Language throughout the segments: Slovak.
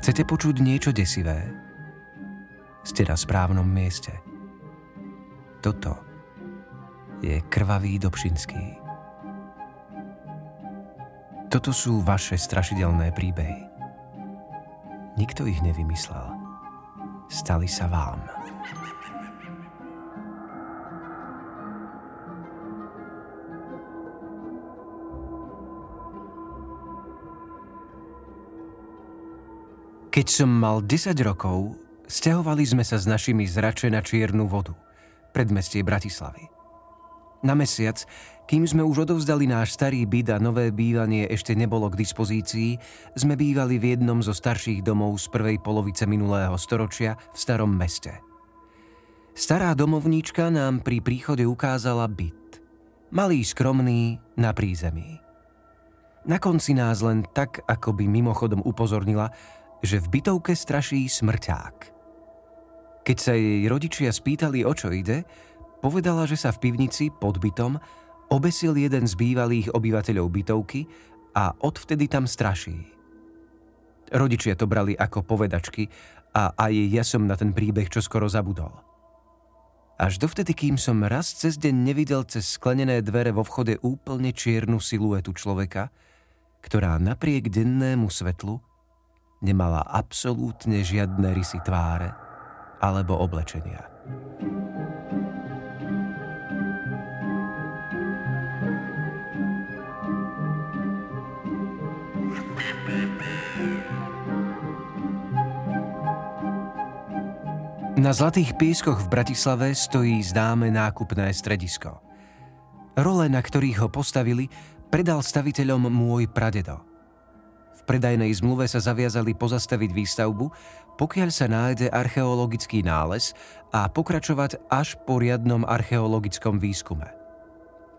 Chcete počuť niečo desivé? Ste na správnom mieste. Toto je krvavý Dobšinský. Toto sú vaše strašidelné príbehy. Nikto ich nevymyslel. Stali sa vám. Keď som mal 10 rokov, stiahovali sme sa s našimi zrače na Čiernu vodu, predmestie Bratislavy. Na mesiac, kým sme už odovzdali náš starý byt a nové bývanie ešte nebolo k dispozícii, sme bývali v jednom zo starších domov z prvej polovice minulého storočia v starom meste. Stará domovníčka nám pri príchode ukázala byt. Malý, skromný, na prízemí. Na konci nás len tak, ako by mimochodom upozornila, že v bytovke straší smrťák. Keď sa jej rodičia spýtali, o čo ide, povedala, že sa v pivnici pod bytom obesil jeden z bývalých obyvateľov bytovky a odvtedy tam straší. Rodičia to brali ako povedačky a aj ja som na ten príbeh čoskoro zabudol. Až dovtedy, kým som raz cez deň nevidel cez sklenené dvere vo vchode úplne čiernu siluetu človeka, ktorá napriek dennému svetlu nemala absolútne žiadne rysy tváre alebo oblečenia. Na Zlatých pískoch v Bratislave stojí známe nákupné stredisko. Role, na ktorých ho postavili, predal staviteľom môj pradedo – predajnej zmluve sa zaviazali pozastaviť výstavbu, pokiaľ sa nájde archeologický nález a pokračovať až po riadnom archeologickom výskume.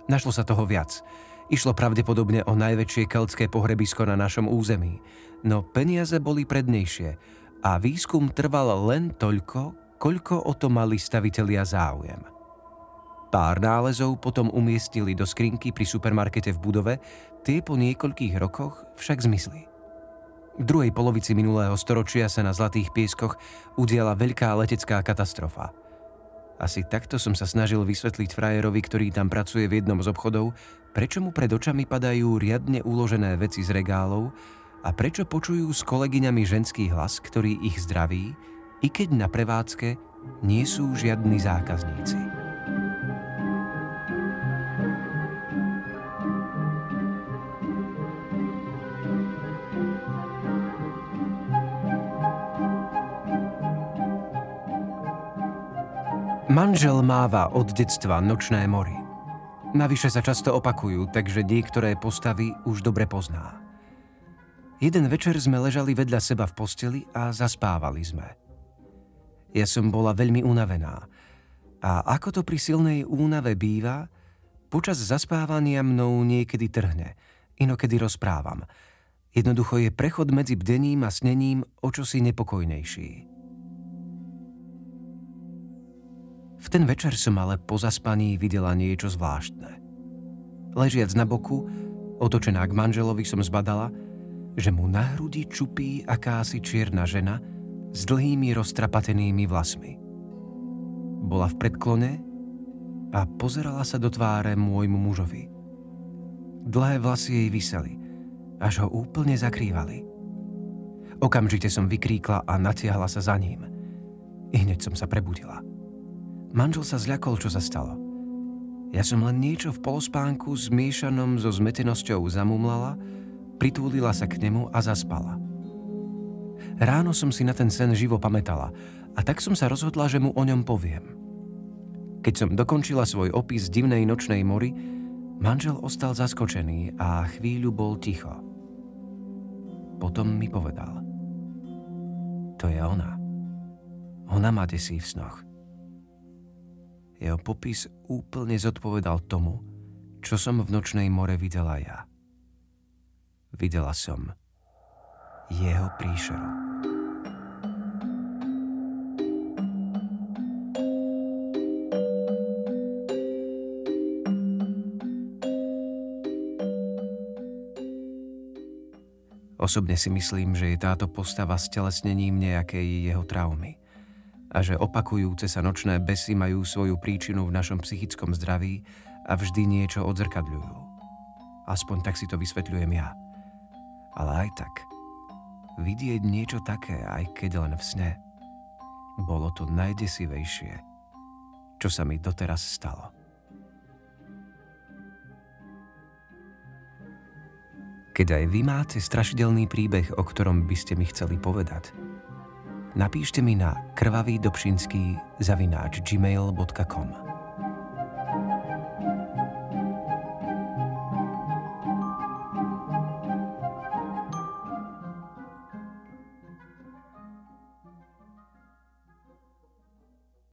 Našlo sa toho viac. Išlo pravdepodobne o najväčšie keltské pohrebisko na našom území, no peniaze boli prednejšie a výskum trval len toľko, koľko o to mali stavitelia záujem. Pár nálezov potom umiestnili do skrinky pri supermarkete v budove, tie po niekoľkých rokoch však zmizli. V druhej polovici minulého storočia sa na Zlatých pieskoch udiala veľká letecká katastrofa. Asi takto som sa snažil vysvetliť frajerovi, ktorý tam pracuje v jednom z obchodov, prečo mu pred očami padajú riadne uložené veci z regálov a prečo počujú s kolegyňami ženský hlas, ktorý ich zdraví, i keď na prevádzke nie sú žiadni zákazníci. Manžel máva od detstva nočné mory. Navyše sa často opakujú, takže niektoré postavy už dobre pozná. Jeden večer sme ležali vedľa seba v posteli a zaspávali sme. Ja som bola veľmi unavená. A ako to pri silnej únave býva, počas zaspávania mnou niekedy trhne, inokedy rozprávam. Jednoducho je prechod medzi bdením a snením o čosi nepokojnejší. V ten večer som ale po zaspaní videla niečo zvláštne. Ležiac na boku, otočená k manželovi, som zbadala, že mu na hrudi čupí akási čierna žena s dlhými roztrapatenými vlasmi. Bola v predklone a pozerala sa do tváre môjmu mužovi. Dlhé vlasy jej vyseli, až ho úplne zakrývali. Okamžite som vykríkla a natiahla sa za ním. I hneď som sa prebudila. Manžel sa zľakol, čo sa stalo. Ja som len niečo v polospánku zmiešanom so zmetenosťou zamumlala, pritúlila sa k nemu a zaspala. Ráno som si na ten sen živo pamätala a tak som sa rozhodla, že mu o ňom poviem. Keď som dokončila svoj opis divnej nočnej mory, manžel ostal zaskočený a chvíľu bol ticho. Potom mi povedal. To je ona. Ona ma desí v snoch. Jeho popis úplne zodpovedal tomu, čo som v nočnej more videla ja. Videla som jeho príšeru. Osobne si myslím, že je táto postava stelesnením nejakej jeho traumy a že opakujúce sa nočné besy majú svoju príčinu v našom psychickom zdraví a vždy niečo odzrkadľujú. Aspoň tak si to vysvetľujem ja. Ale aj tak, vidieť niečo také, aj keď len v sne, bolo to najdesivejšie, čo sa mi doteraz stalo. Keď aj vy máte strašidelný príbeh, o ktorom by ste mi chceli povedať, napíšte mi na krvavý zavináč gmail.com.